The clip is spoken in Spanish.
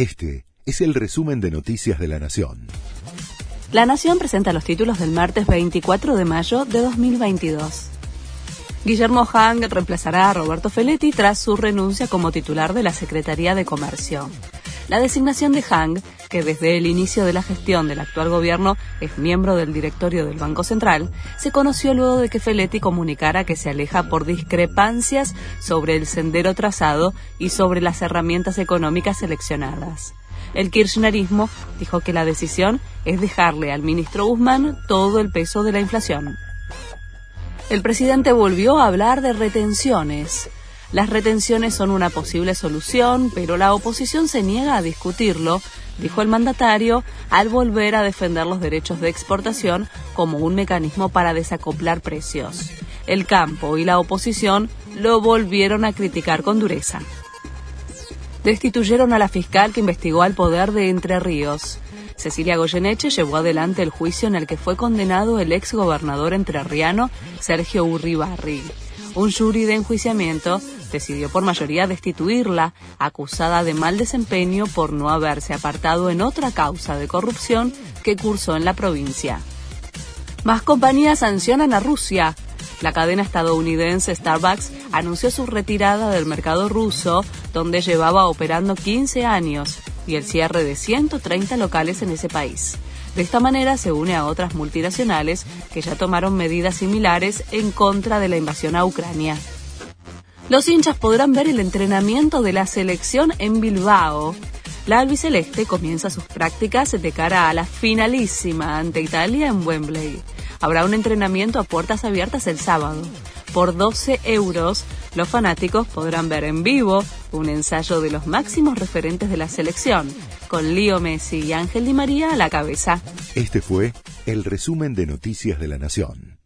Este es el resumen de Noticias de la Nación. La Nación presenta los títulos del martes 24 de mayo de 2022. Guillermo Hang reemplazará a Roberto Feletti tras su renuncia como titular de la Secretaría de Comercio. La designación de Hang, que desde el inicio de la gestión del actual gobierno es miembro del directorio del Banco Central, se conoció luego de que Feletti comunicara que se aleja por discrepancias sobre el sendero trazado y sobre las herramientas económicas seleccionadas. El kirchnerismo dijo que la decisión es dejarle al ministro Guzmán todo el peso de la inflación. El presidente volvió a hablar de retenciones. Las retenciones son una posible solución, pero la oposición se niega a discutirlo, dijo el mandatario, al volver a defender los derechos de exportación como un mecanismo para desacoplar precios. El campo y la oposición lo volvieron a criticar con dureza. Destituyeron a la fiscal que investigó al poder de Entre Ríos. Cecilia Goyeneche llevó adelante el juicio en el que fue condenado el ex gobernador entrerriano Sergio Urribarri. Un jury de enjuiciamiento decidió por mayoría destituirla, acusada de mal desempeño por no haberse apartado en otra causa de corrupción que cursó en la provincia. Más compañías sancionan a Rusia. La cadena estadounidense Starbucks anunció su retirada del mercado ruso, donde llevaba operando 15 años, y el cierre de 130 locales en ese país. De esta manera se une a otras multinacionales que ya tomaron medidas similares en contra de la invasión a Ucrania. Los hinchas podrán ver el entrenamiento de la selección en Bilbao. La albiceleste comienza sus prácticas de cara a la finalísima ante Italia en Wembley. Habrá un entrenamiento a puertas abiertas el sábado. Por 12 euros, los fanáticos podrán ver en vivo un ensayo de los máximos referentes de la selección, con Leo Messi y Ángel Di María a la cabeza. Este fue el resumen de Noticias de la Nación.